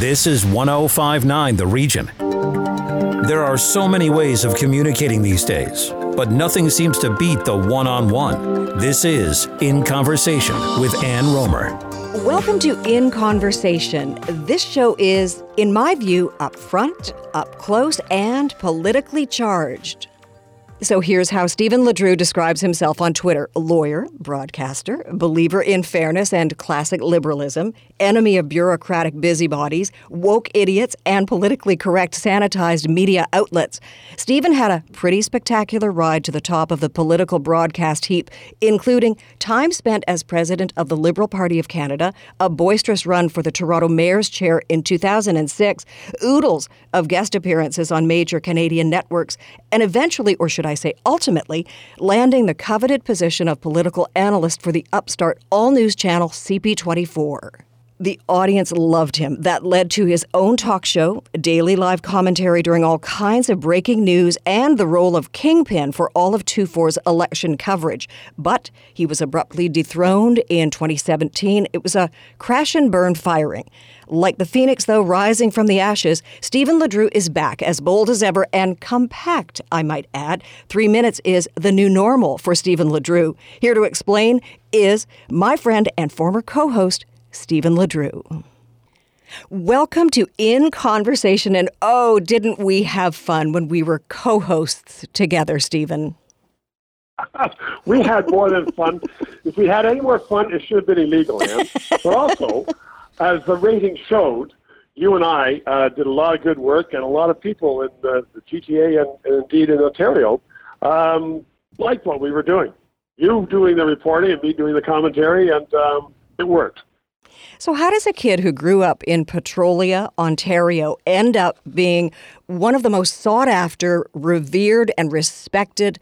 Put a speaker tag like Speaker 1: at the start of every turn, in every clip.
Speaker 1: This is 1059 The Region. There are so many ways of communicating these days, but nothing seems to beat the one on one. This is In Conversation with Ann Romer.
Speaker 2: Welcome to In Conversation. This show is, in my view, upfront, up close, and politically charged. So here's how Stephen LeDrew describes himself on Twitter lawyer, broadcaster, believer in fairness and classic liberalism, enemy of bureaucratic busybodies, woke idiots, and politically correct sanitized media outlets. Stephen had a pretty spectacular ride to the top of the political broadcast heap, including time spent as president of the Liberal Party of Canada, a boisterous run for the Toronto mayor's chair in 2006, oodles of guest appearances on major Canadian networks, and eventually, or should I say ultimately, landing the coveted position of political analyst for the upstart all news channel CP24. The audience loved him. That led to his own talk show, daily live commentary during all kinds of breaking news, and the role of kingpin for all of 2-4's election coverage. But he was abruptly dethroned in 2017. It was a crash and burn firing. Like the phoenix, though, rising from the ashes, Stephen LeDrew is back, as bold as ever and compact, I might add. Three minutes is the new normal for Stephen LeDrew. Here to explain is my friend and former co host, Stephen LeDrew. Welcome to In Conversation. And oh, didn't we have fun when we were co hosts together, Stephen?
Speaker 3: we had more than fun. If we had any more fun, it should have been illegal, Ann. But also, as the rating showed, you and I uh, did a lot of good work, and a lot of people in the, the GTA and, and, indeed in Ontario um, liked what we were doing. You doing the reporting and me doing the commentary, and um, it worked.
Speaker 2: So, how does a kid who grew up in Petrolia, Ontario, end up being one of the most sought after, revered, and respected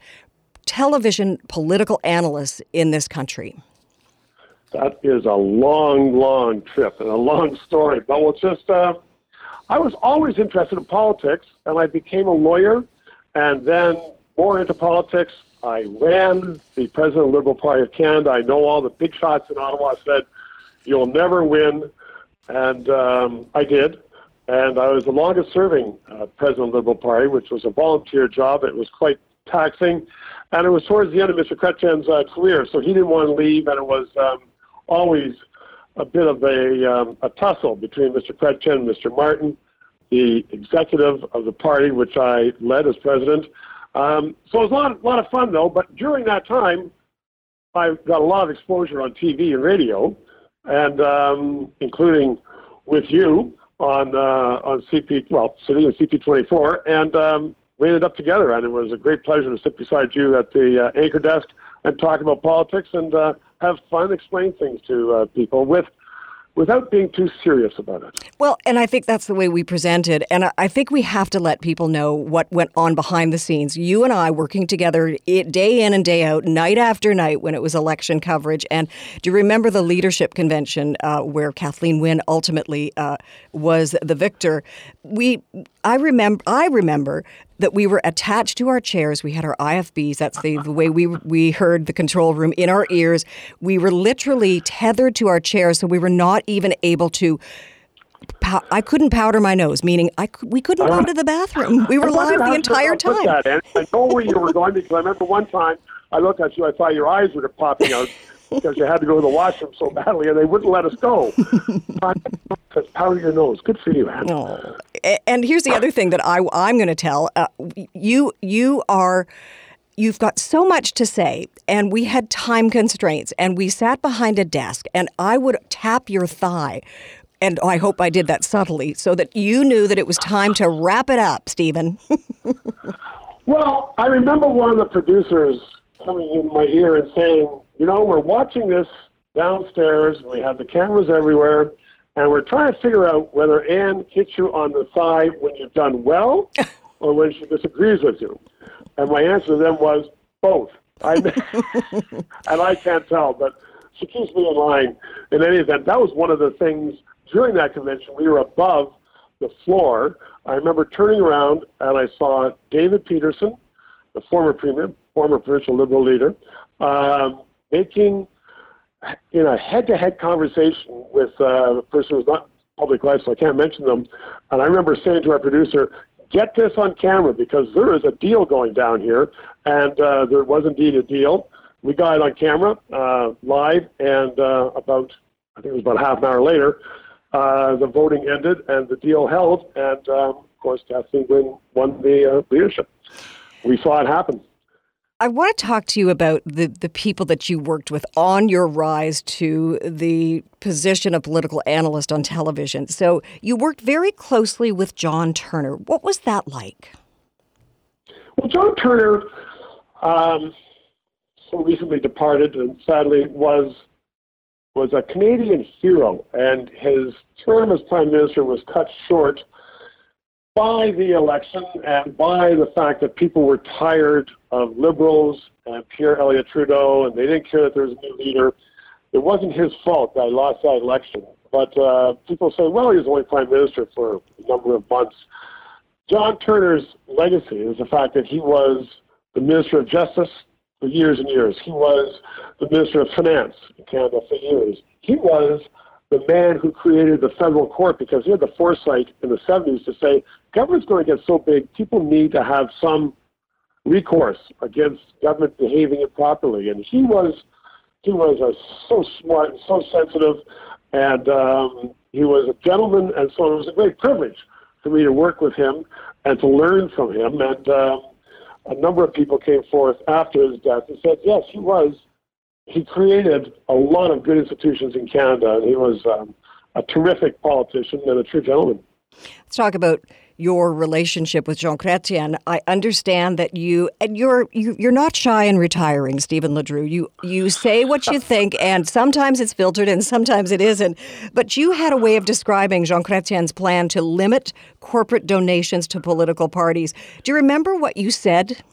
Speaker 2: television political analysts in this country?
Speaker 3: That is a long, long trip and a long story. But we'll just, uh, I was always interested in politics, and I became a lawyer, and then more into politics. I ran the president of the Liberal Party of Canada. I know all the big shots in Ottawa said, you'll never win. And um, I did. And I was the longest serving uh, president of the Liberal Party, which was a volunteer job. It was quite taxing. And it was towards the end of Mr. Chrétien's uh, career, so he didn't want to leave, and it was um, always a bit of a, um, a tussle between Mr. Chrétien and Mr. Martin, the executive of the party, which I led as president. Um, so it was a lot, a lot of fun, though. But during that time, I got a lot of exposure on TV and radio, and um, including with you on uh, on CP, well, sitting in CP24, and um, we ended up together, and it was a great pleasure to sit beside you at the uh, anchor desk and talk about politics and uh, have fun, explain things to uh, people with without being too serious about it.
Speaker 2: Well, and I think that's the way we presented. And I think we have to let people know what went on behind the scenes. You and I working together day in and day out, night after night when it was election coverage. And do you remember the leadership convention uh, where Kathleen Wynne ultimately uh, was the victor? We, I remember, I remember that we were attached to our chairs. We had our IFBs. That's the, the way we we heard the control room in our ears. We were literally tethered to our chairs, so we were not even able to. I couldn't powder my nose, meaning I we couldn't uh, go to the bathroom. We were live the entire time.
Speaker 3: That, I know where you were going because I remember one time I looked at you, I thought your eyes were popping out because you had to go to the washroom so badly, and they wouldn't let us go. Because powder your nose. Good for you, man.
Speaker 2: Oh. And here's the other thing that I, I'm going to tell uh, you. You are you've got so much to say, and we had time constraints, and we sat behind a desk, and I would tap your thigh. And I hope I did that subtly so that you knew that it was time to wrap it up, Stephen.
Speaker 3: well, I remember one of the producers coming in my ear and saying, you know, we're watching this downstairs, we have the cameras everywhere, and we're trying to figure out whether Ann hits you on the thigh when you've done well or when she disagrees with you. And my answer to them was both. I and I can't tell, but she keeps me in line. In any event, that was one of the things during that convention. We were above the floor. I remember turning around and I saw David Peterson, the former premier, former provincial Liberal leader, um, making in a head-to-head conversation with uh, a person who's not public life, so I can't mention them. And I remember saying to our producer, get this on camera because there is a deal going down here. And uh, there was indeed a deal. We got it on camera uh, live, and uh, about, I think it was about half an hour later, uh, the voting ended and the deal held. And um, of course, Kathleen Wynne won the uh, leadership. We saw it happen.
Speaker 2: I want to talk to you about the, the people that you worked with on your rise to the position of political analyst on television. So you worked very closely with John Turner. What was that like?
Speaker 3: Well, John Turner, um, so recently departed and sadly was was a Canadian hero, and his term as prime minister was cut short by the election and by the fact that people were tired of liberals and Pierre Elliott Trudeau, and they didn't care that there was a new leader. It wasn't his fault that I lost that election. But uh, people say, well, he was only prime minister for a number of months. John Turner's legacy is the fact that he was the Minister of Justice for years and years. He was the Minister of Finance in Canada for years. He was the man who created the federal court because he had the foresight in the 70s to say government's going to get so big, people need to have some recourse against government behaving improperly. And he was he was a, so smart and so sensitive, and um, he was a gentleman, and so it was a great privilege for me to work with him and to learn from him. And um, a number of people came forth after his death and said, yes, he was. He created a lot of good institutions in Canada, and he was um, a terrific politician and a true gentleman.
Speaker 2: Let's talk about your relationship with Jean Chrétien, I understand that you and you're you, you're not shy in retiring, Stephen LeDrew. You you say what you think, and sometimes it's filtered and sometimes it isn't. But you had a way of describing Jean Chrétien's plan to limit corporate donations to political parties. Do you remember what you said?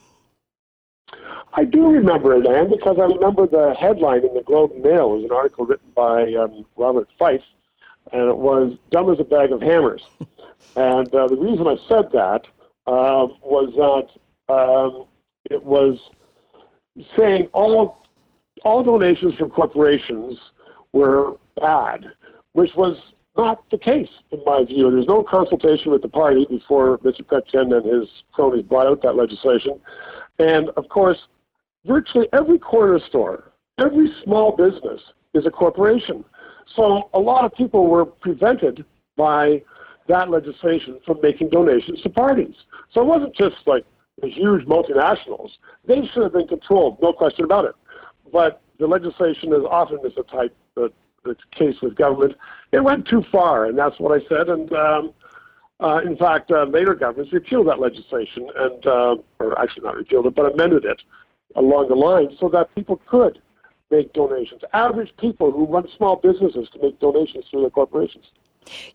Speaker 3: I do remember it, Ann, because I remember the headline in the Globe and Mail. It was an article written by um, Robert Fife, and it was "Dumb as a Bag of Hammers." And uh, the reason I said that uh, was that um, it was saying all all donations from corporations were bad, which was not the case in my view. There's no consultation with the party before Mr. Chrétien and his cronies brought out that legislation. And of course, virtually every corner store, every small business is a corporation. So a lot of people were prevented by that legislation from making donations to parties. So it wasn't just like the huge multinationals. They should have been controlled, no question about it. But the legislation is often is a type that the case with government. It went too far, and that's what I said. And um, uh, in fact, uh, later governments repealed that legislation, and uh, or actually not repealed it, but amended it along the line so that people could make donations. Average people who run small businesses to make donations through their corporations.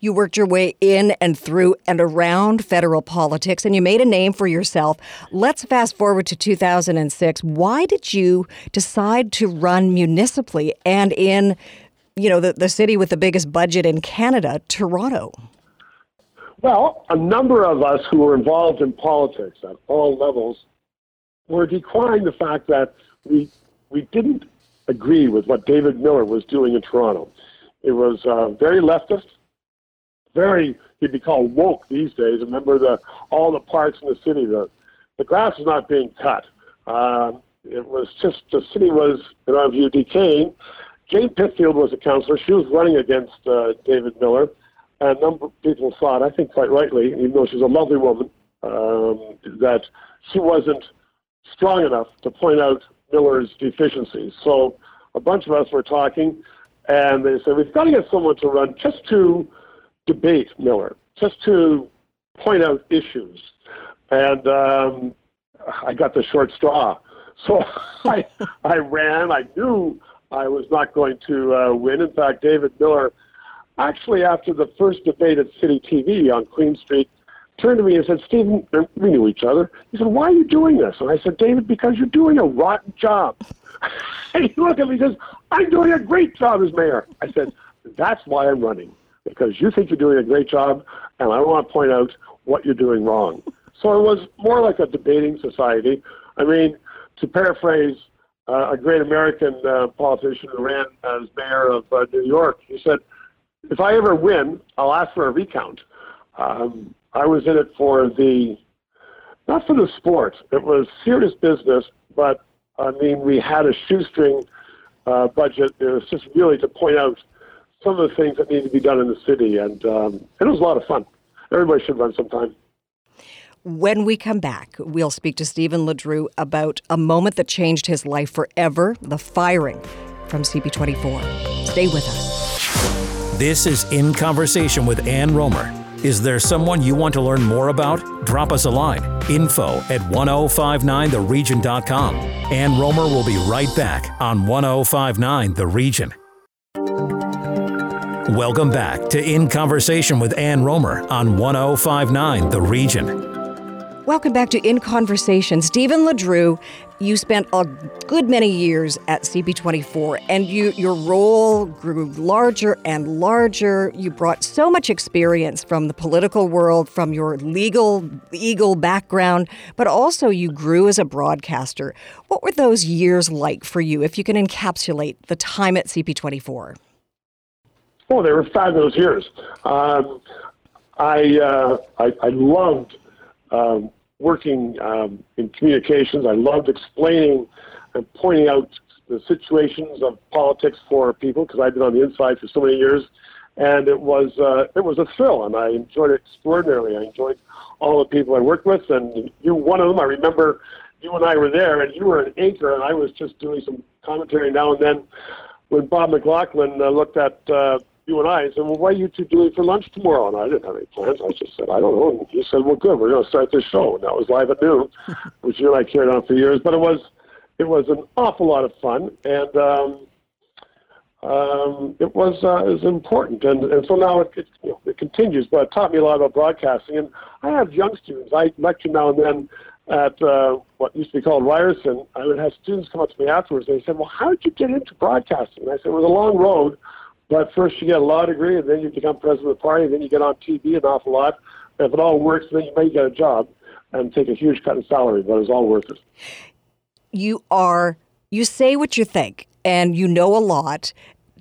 Speaker 2: You worked your way in and through and around federal politics and you made a name for yourself. Let's fast forward to 2006. Why did you decide to run municipally and in, you know, the, the city with the biggest budget in Canada, Toronto?
Speaker 3: Well, a number of us who were involved in politics at all levels were decrying the fact that we we didn't agree with what David Miller was doing in Toronto. It was uh, very leftist very he'd be called woke these days. Remember the all the parts in the city. The the grass was not being cut. Um, it was just the city was, in our view, decaying. Jane Pitfield was a councillor. She was running against uh, David Miller. And a number of people thought, I think quite rightly, even though she's a lovely woman, um, that she wasn't strong enough to point out Miller's deficiencies. So a bunch of us were talking, and they said, we've got to get someone to run just to debate Miller, just to point out issues. And um, I got the short straw. So I, I ran. I knew I was not going to uh, win. In fact, David Miller, actually, after the first debate at City TV on Queen Street, turned to me and said, Stephen, we knew each other. He said, Why are you doing this? And I said, David, because you're doing a rotten job. and he looked at me and says, I'm doing a great job as mayor. I said, That's why I'm running because you think you're doing a great job, and I want to point out what you're doing wrong. So it was more like a debating society. I mean, to paraphrase uh, a great American uh, politician who ran as mayor of uh, New York, he said, if I ever win, I'll ask for a recount. Um, I was in it for the, not for the sport. It was serious business, but I mean, we had a shoestring uh, budget. It was just really to point out some of the things that need to be done in the city, and um, it was a lot of fun. Everybody should run sometime.
Speaker 2: When we come back, we'll speak to Stephen LeDrew about a moment that changed his life forever the firing from CP24. Stay with us.
Speaker 1: This is In Conversation with Ann Romer. Is there someone you want to learn more about? Drop us a line info at 1059theregion.com. Ann Romer will be right back on 1059 The Region. Welcome back to In Conversation with Ann Romer on 1059 The Region.
Speaker 2: Welcome back to In Conversation. Stephen LeDrew, you spent a good many years at CP24 and you your role grew larger and larger. You brought so much experience from the political world, from your legal legal background, but also you grew as a broadcaster. What were those years like for you if you can encapsulate the time at CP24?
Speaker 3: Oh, they were fabulous years. Um, I, uh, I, I loved um, working um, in communications. I loved explaining and pointing out the situations of politics for people because I'd been on the inside for so many years, and it was uh, it was a thrill, and I enjoyed it extraordinarily. I enjoyed all the people I worked with, and you one of them. I remember you and I were there, and you were an anchor, and I was just doing some commentary now and then. When Bob McLaughlin uh, looked at uh, you and I and said, Well, what are you two doing for lunch tomorrow? And I didn't have any plans. I just said, I don't know. And he said, Well, good. We're going to start this show. And that was live at noon, which you and I carried on for years. But it was it was an awful lot of fun. And um, um, it was uh, it was important, and, and so now it, it, you know, it continues. But it taught me a lot about broadcasting, and I have young students. I lecture now and then at uh, what used to be called Ryerson. I would have students come up to me afterwards. and They said, "Well, how did you get into broadcasting?" And I said, "It was a long road." But first you get a law degree, and then you become president of the party, and then you get on TV an awful lot. If it all works, then you may get a job and take a huge cut in salary, but it's all worth it.
Speaker 2: You are, you say what you think, and you know a lot.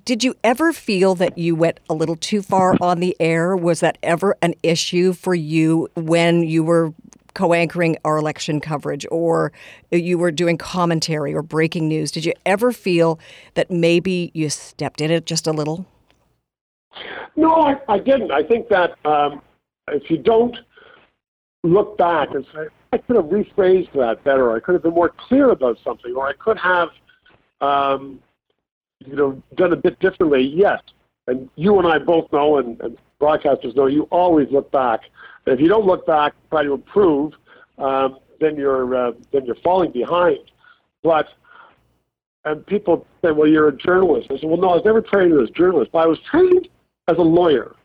Speaker 2: Did you ever feel that you went a little too far on the air? Was that ever an issue for you when you were co-anchoring our election coverage or you were doing commentary or breaking news did you ever feel that maybe you stepped in it just a little?
Speaker 3: No i, I didn't. I think that um, if you don't look back and say i could have rephrased that better. Or i could have been more clear about something or i could have um, you know done a bit differently yes. And you and i both know and, and broadcasters know you always look back And if you don't look back, try to improve, um, then you're uh, then you're falling behind. But and people say, well, you're a journalist. I said, well, no, I was never trained as a journalist, but I was trained as a lawyer.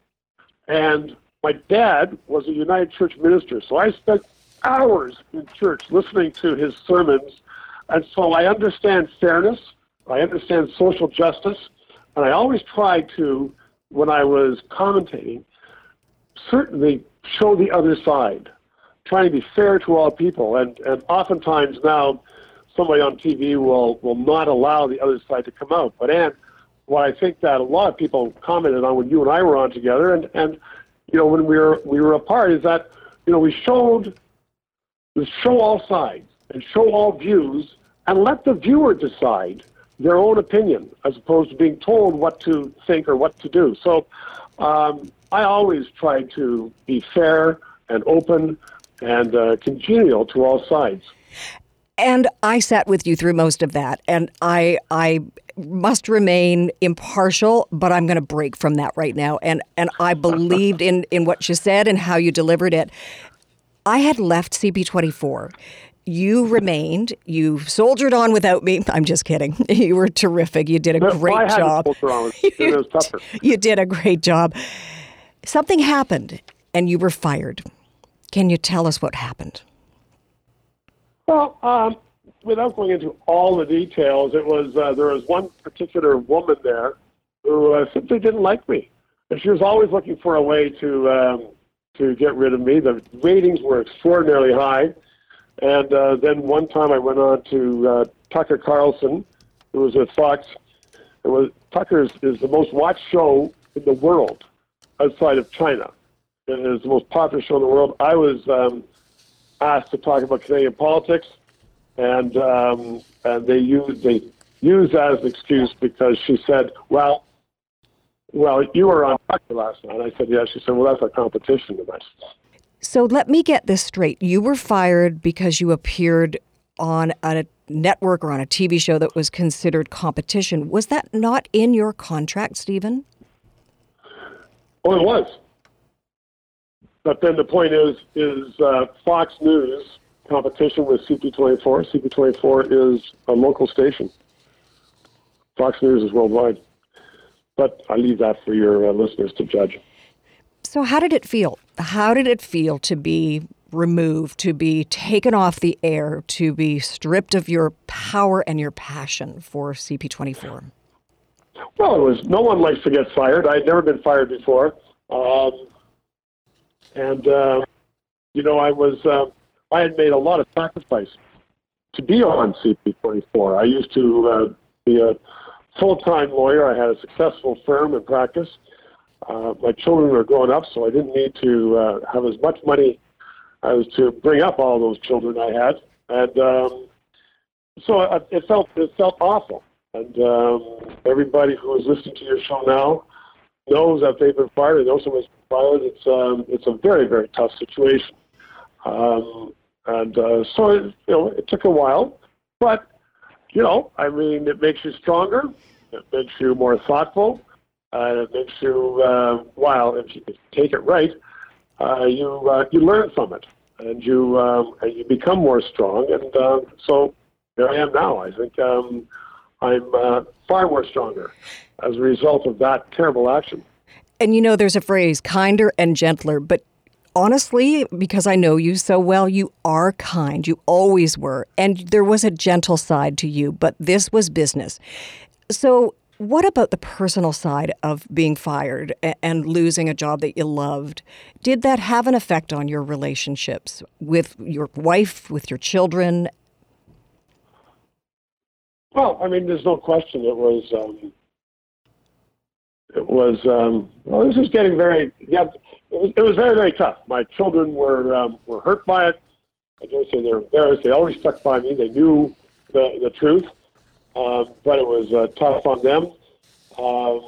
Speaker 3: And my dad was a United Church minister, so I spent hours in church listening to his sermons. And so I understand fairness, I understand social justice, and I always tried to, when I was commentating, certainly show the other side, trying to be fair to all people. And, and oftentimes now, somebody on TV will, will not allow the other side to come out. But, Ann, what I think that a lot of people commented on when you and I were on together, and, and you know, when we were, we were apart, is that, you know, we showed, we show all sides and show all views and let the viewer decide their own opinion as opposed to being told what to think or what to do. So um, I always try to be fair and open and uh, congenial to all sides.
Speaker 2: And I sat with you through most of that, and I I must remain impartial, but I'm going to break from that right now. And and I believed in in what you said and how you delivered it. I had left CP24 you remained. You soldiered on without me. I'm just kidding. You were terrific. You did a great
Speaker 3: well,
Speaker 2: job.
Speaker 3: you,
Speaker 2: you did a great job something happened and you were fired. Can you tell us what happened?
Speaker 3: Well, um, without going into all the details, it was uh, there was one particular woman there who uh, simply didn't like me, and she was always looking for a way to um, to get rid of me. The ratings were extraordinarily high, and uh, then one time I went on to uh, Tucker Carlson, who was with Fox. It was Tucker is, the most watched show in the world outside of China. It is the most popular show in the world. I was um, asked to talk about Canadian politics, and um, and they used they used that as an excuse because she said, "Well, well, you were on Tucker last night." I said, "Yeah." She said, "Well, that's a competition tonight."
Speaker 2: So let me get this straight. You were fired because you appeared on a network or on a TV show that was considered competition. Was that not in your contract, Stephen?
Speaker 3: Oh, it was. But then the point is, is uh, Fox News competition with CP24. CP24 is a local station. Fox News is worldwide. But I leave that for your uh, listeners to judge.
Speaker 2: So, how did it feel? How did it feel to be removed, to be taken off the air, to be stripped of your power and your passion for CP24?
Speaker 3: Well, it was no one likes to get fired. I had never been fired before, um, and uh, you know, I was uh, I had made a lot of sacrifice to be on CP24. I used to uh, be a full-time lawyer. I had a successful firm and practice. Uh, my children were growing up, so I didn't need to uh, have as much money as to bring up all those children I had, and um, so it, it felt it felt awful. And um, everybody who is listening to your show now knows that they've been fired. They know someone's been fired. It's um, it's a very very tough situation. Um, and uh, so it, you know it took a while, but you know I mean it makes you stronger. It makes you more thoughtful. Uh, it makes you uh, while if you, if you take it right, uh, you uh, you learn from it and you um, you become more strong. And uh, so here I am now. I think um, I'm uh, far more stronger as a result of that terrible action.
Speaker 2: And you know, there's a phrase, kinder and gentler, but honestly, because I know you so well, you are kind. You always were. And there was a gentle side to you, but this was business. So, what about the personal side of being fired and losing a job that you loved? Did that have an effect on your relationships with your wife, with your children?
Speaker 3: Well, I mean, there's no question it was. Um, it was. Um, well, this is getting very. Yeah, it was, it was very, very tough. My children were um, were hurt by it. I don't say they're embarrassed. They always stuck by me. They knew the the truth um, but it was uh, tough on them. Um,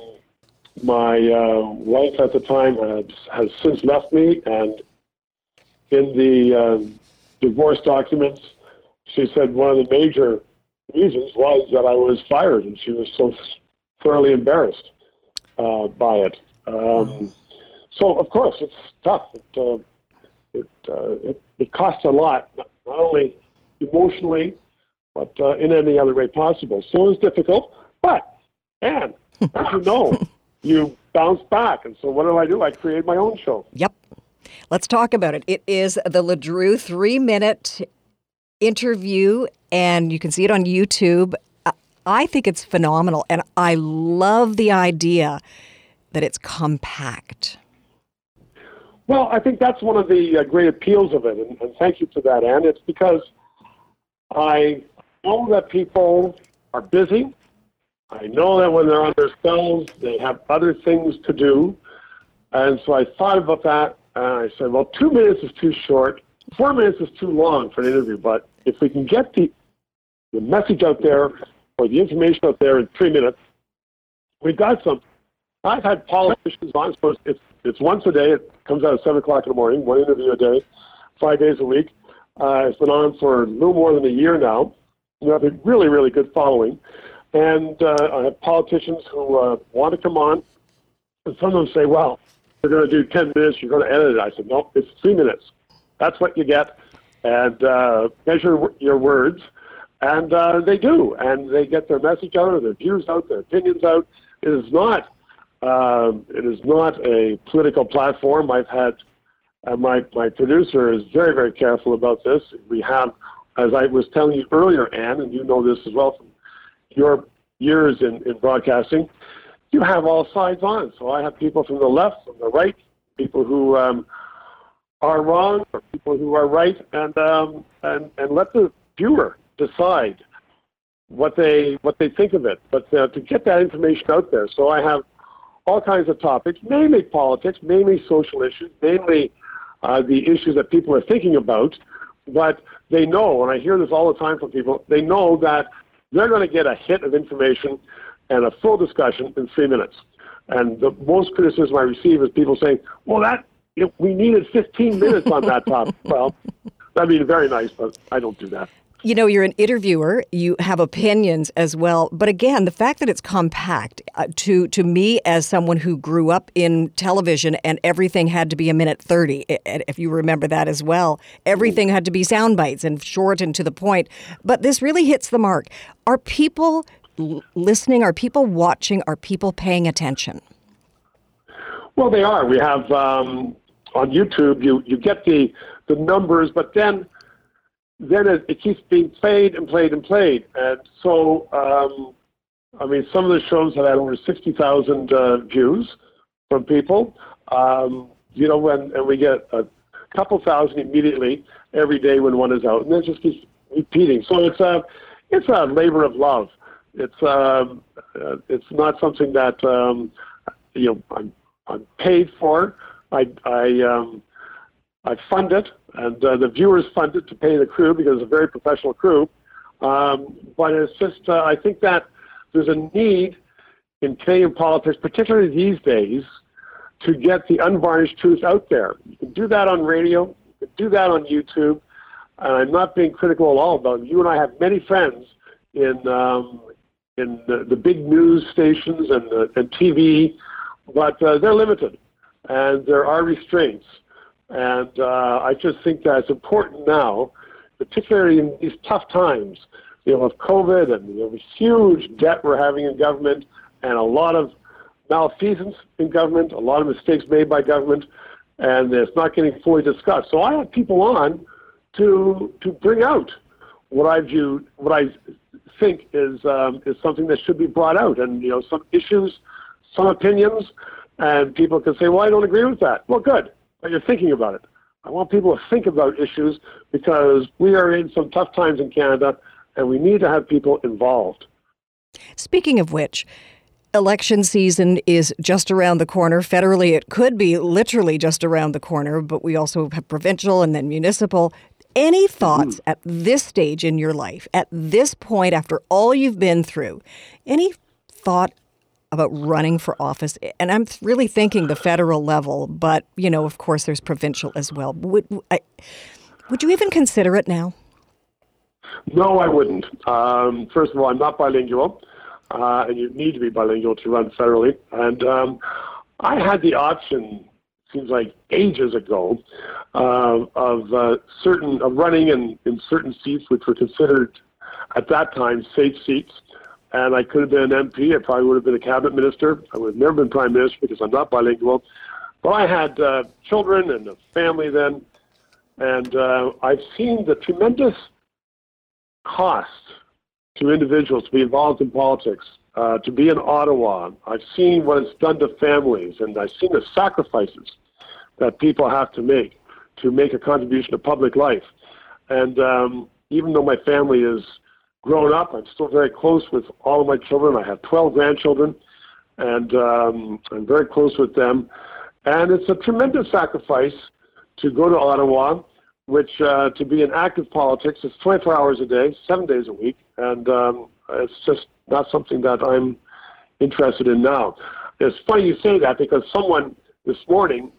Speaker 3: my uh, wife at the time had, has since left me, and in the uh, divorce documents, she said one of the major reasons was that I was fired, and she was so thoroughly embarrassed uh, by it. Um, so, of course, it's tough. It, uh, it, uh, it, it costs a lot, not only emotionally, but uh, in any other way possible. So it's difficult, but and as you know, you bounce back. And so what do I do? I create my own show.
Speaker 2: Yep. Let's talk about it. It is the LeDrew three minute interview, and you can see it on YouTube. I think it's phenomenal, and I love the idea that it's compact.
Speaker 3: Well, I think that's one of the uh, great appeals of it, and, and thank you for that, Ann. It's because I know that people are busy. I know that when they're on their cells, they have other things to do. And so I thought about that, and I said, well, two minutes is too short. Four minutes is too long for an interview, but if we can get the, the message out there or the information out there in three minutes, we've got some. I've had politicians on, so it's, it's once a day. It comes out at 7 o'clock in the morning, one interview a day, five days a week. Uh, it's been on for a little more than a year now. You have a really, really good following. And uh, I have politicians who uh, want to come on, and some of them say, well, you're going to do 10 minutes, you're going to edit it. I said, no, it's three minutes. That's what you get. And uh, measure your words. And uh, they do. And they get their message out, their views out, their opinions out. It is not. Um, it is not a political platform. I've had uh, my my producer is very very careful about this. We have as I was telling you earlier, Ann, and you know this as well from your years in, in broadcasting, you have all sides on. So I have people from the left, from the right, people who um, are wrong, or people who are right, and um, and and let the viewer decide what they what they think of it. But uh, to get that information out there, so I have all kinds of topics, mainly politics, mainly social issues, mainly uh, the issues that people are thinking about. But they know, and I hear this all the time from people, they know that they're going to get a hit of information and a full discussion in three minutes. And the most criticism I receive is people saying, well, that we needed 15 minutes on that topic. well, that'd be very nice, but I don't do that.
Speaker 2: You know, you're an interviewer. You have opinions as well. But again, the fact that it's compact uh, to to me as someone who grew up in television and everything had to be a minute thirty. If you remember that as well, everything had to be sound bites and short and to the point. But this really hits the mark. Are people listening? Are people watching? Are people paying attention?
Speaker 3: Well, they are. We have um, on YouTube. You you get the the numbers, but then then it, it, keeps being played and played and played. And so, um, I mean, some of the shows have had over 60,000 uh, views from people. Um, you know, when and we get a couple thousand immediately every day when one is out, and then just keeps repeating. So it's a it's a labor of love. It's um, uh, it's not something that um, you know I'm I'm paid for. I I um, I fund it and uh, the viewers fund it to pay the crew because it's a very professional crew. Um, but it's just, uh, I think that there's a need in Canadian politics, particularly these days, to get the unvarnished truth out there. You can do that on radio, you can do that on YouTube, and I'm not being critical at all about it. You and I have many friends in um, in the, the, big news stations and, uh, and TV, but uh, they're limited, and there are restraints. And uh, I just think that it's important now, particularly in these tough times, you know, with COVID and you know, the huge debt we're having in government and a lot of malfeasance in government, a lot of mistakes made by government, and it's not getting fully discussed. So I have people on to to bring out what I view, what I think is um, is something that should be brought out, and you know, some issues, some opinions, and people can say, "Well, I don't agree with that." Well, good but you're thinking about it. I want people to think about issues because we are in some tough times in Canada and we need to have people involved.
Speaker 2: Speaking of which, election season is just around the corner. Federally, it could be literally just around the corner, but we also have provincial and then municipal. Any thoughts mm-hmm. at this stage in your life, at this point, after all you've been through, any thought about running for office, and I'm really thinking the federal level, but you know, of course, there's provincial as well. Would would you even consider it now?
Speaker 3: No, I wouldn't. Um, first of all, I'm not bilingual, uh, and you need to be bilingual to run federally. And um, I had the option, seems like ages ago, uh, of uh, certain of running in, in certain seats which were considered at that time safe seats and I could have been an MP. I probably would have been a cabinet minister. I would have never been prime minister because I'm not bilingual. But I had uh, children and a family then, and uh, I've seen the tremendous cost to individuals to be involved in politics, uh, to be in Ottawa. I've seen what it's done to families, and I've seen the sacrifices that people have to make to make a contribution to public life. And um, even though my family is grown up. I'm still very close with all of my children. I have 12 grandchildren, and um, I'm very close with them. And it's a tremendous sacrifice to go to Ottawa, which uh, to be in active politics is 24 hours a day, seven days a week, and um, it's just not something that I'm interested in now. It's funny you say that because someone this morning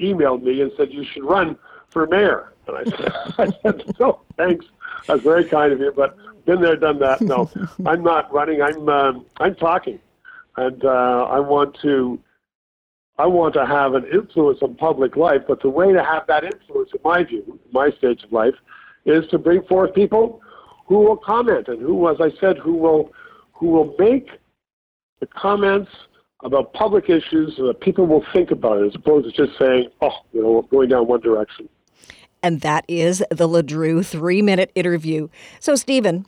Speaker 3: emailed me and said you should run for mayor. And I said, I said no, thanks. That's very kind of you, but been there, done that. No, I'm not running. I'm um, I'm talking, and uh, I want to I want to have an influence on public life. But the way to have that influence, in my view, my stage of life, is to bring forth people who will comment and who, as I said, who will who will make the comments about public issues so that people will think about it as opposed to just saying, oh, you know, going down one direction
Speaker 2: and that is the LeDrew three minute interview. So, Stephen,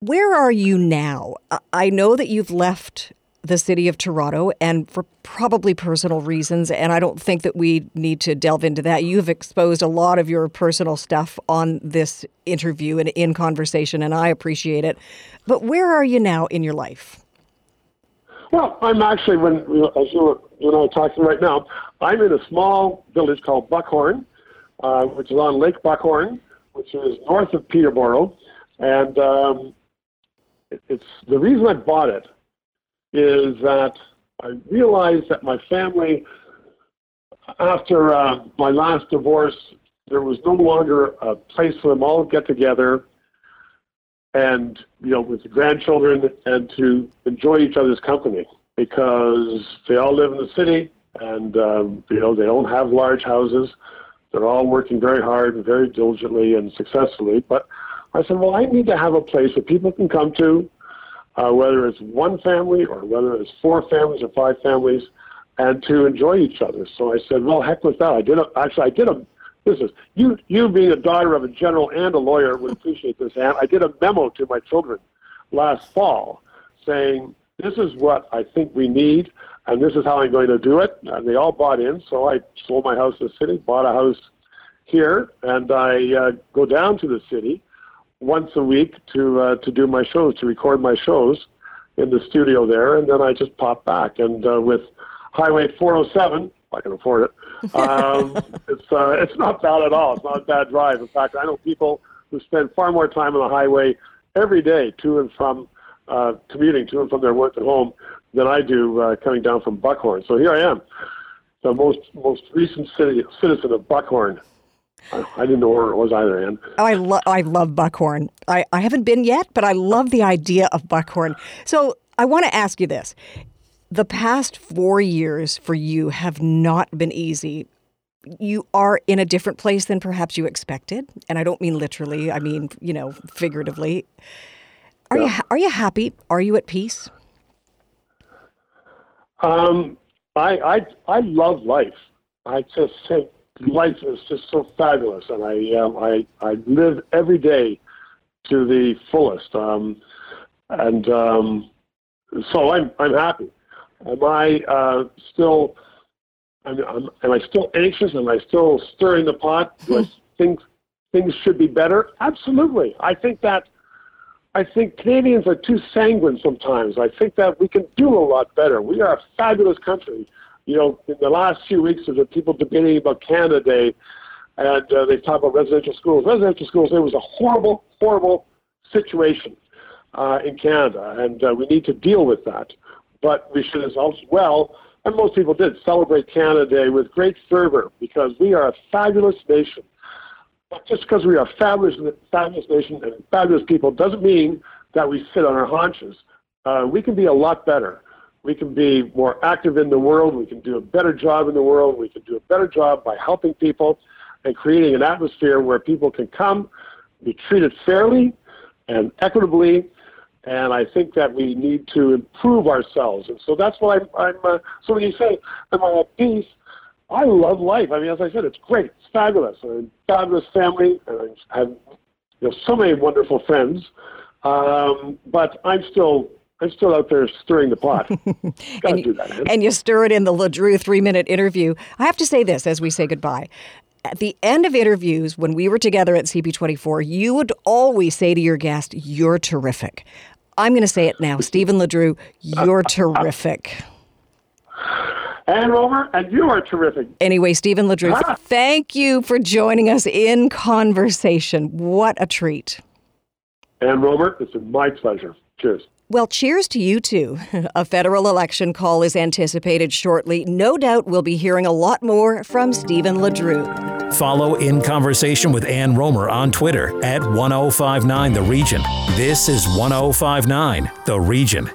Speaker 2: where are you now? I know that you've left the city of Toronto and for probably personal reasons, and I don't think that we need to delve into that. You've exposed a lot of your personal stuff on this interview and in conversation, and I appreciate it. But where are you now in your life?
Speaker 3: Well, I'm actually, when as you, you know, talking right now, I'm in a small village called Buckhorn, uh, which is on Lake Buckhorn, which is north of Peterborough, and um, it, it's the reason I bought it is that I realized that my family, after uh, my last divorce, there was no longer a place for them all to get together and you know with the grandchildren and to enjoy each other's company because they all live in the city and um, you know they don't have large houses. They're all working very hard and very diligently and successfully. But I said, well, I need to have a place where people can come to, uh, whether it's one family or whether it's four families or five families, and to enjoy each other. So I said, well, heck with that. I did a, actually I did a is you you being a daughter of a general and a lawyer would appreciate this. And I did a memo to my children last fall saying this is what I think we need, and this is how I'm going to do it. And they all bought in. So I sold my house in the city, bought a house here, and I uh, go down to the city once a week to uh, to do my shows, to record my shows in the studio there, and then I just pop back. And uh, with Highway 407, I can afford it. Um, it's uh, it's not bad at all. It's not a bad drive. In fact, I know people who spend far more time on the highway every day to and from uh, commuting to and from their work at home than I do uh, coming down from Buckhorn. So here I am, the most most recent city, citizen of Buckhorn. I, I didn't know where it was either, Ann.
Speaker 2: Oh, I, lo- I love Buckhorn. I, I haven't been yet, but I love the idea of Buckhorn. So I want to ask you this. The past four years for you have not been easy. You are in a different place than perhaps you expected. And I don't mean literally, I mean, you know, figuratively. Are yeah. you are you happy? Are you at peace?
Speaker 3: Um, I I I love life. I just think life is just so fabulous, and I um, I I live every day to the fullest. Um, and um, so I'm I'm happy. Am I uh, still? Am, am, am I still anxious? Am I still stirring the pot? Do I think things should be better? Absolutely. I think that I think Canadians are too sanguine sometimes. I think that we can do a lot better. We are a fabulous country. You know, in the last few weeks, there there's people debating about Canada Day, and uh, they talk about residential schools. Residential schools, there was a horrible, horrible situation uh, in Canada, and uh, we need to deal with that. But we should as well, and most people did, celebrate Canada Day with great fervor because we are a fabulous nation. But just because we are a fabulous, fabulous nation and fabulous people doesn't mean that we sit on our haunches. Uh, we can be a lot better. We can be more active in the world. We can do a better job in the world. We can do a better job by helping people and creating an atmosphere where people can come, be treated fairly and equitably. And I think that we need to improve ourselves. And so that's why I'm, I'm uh, so when you say, am I at peace? I love life. I mean, as I said, it's great. It's fabulous. A fabulous family, I have you know, so many wonderful friends. Um, but I'm still I'm still out there stirring the pot.
Speaker 2: and, you, that, and you stir it in the LeDrew three minute interview. I have to say this as we say goodbye. At the end of interviews, when we were together at CP24, you would always say to your guest, You're terrific. I'm going to say it now. Stephen LeDrew, you're terrific.
Speaker 3: Ann Romer, and you are terrific.
Speaker 2: Anyway, Stephen LeDrew, ah. thank you for joining us in conversation. What a treat.
Speaker 3: Ann Romer, it's my pleasure. Cheers.
Speaker 2: Well, cheers to you too. A federal election call is anticipated shortly. No doubt we'll be hearing a lot more from Stephen LeDrew.
Speaker 1: Follow In Conversation with Ann Romer on Twitter at 1059 The Region. This is 1059 The Region.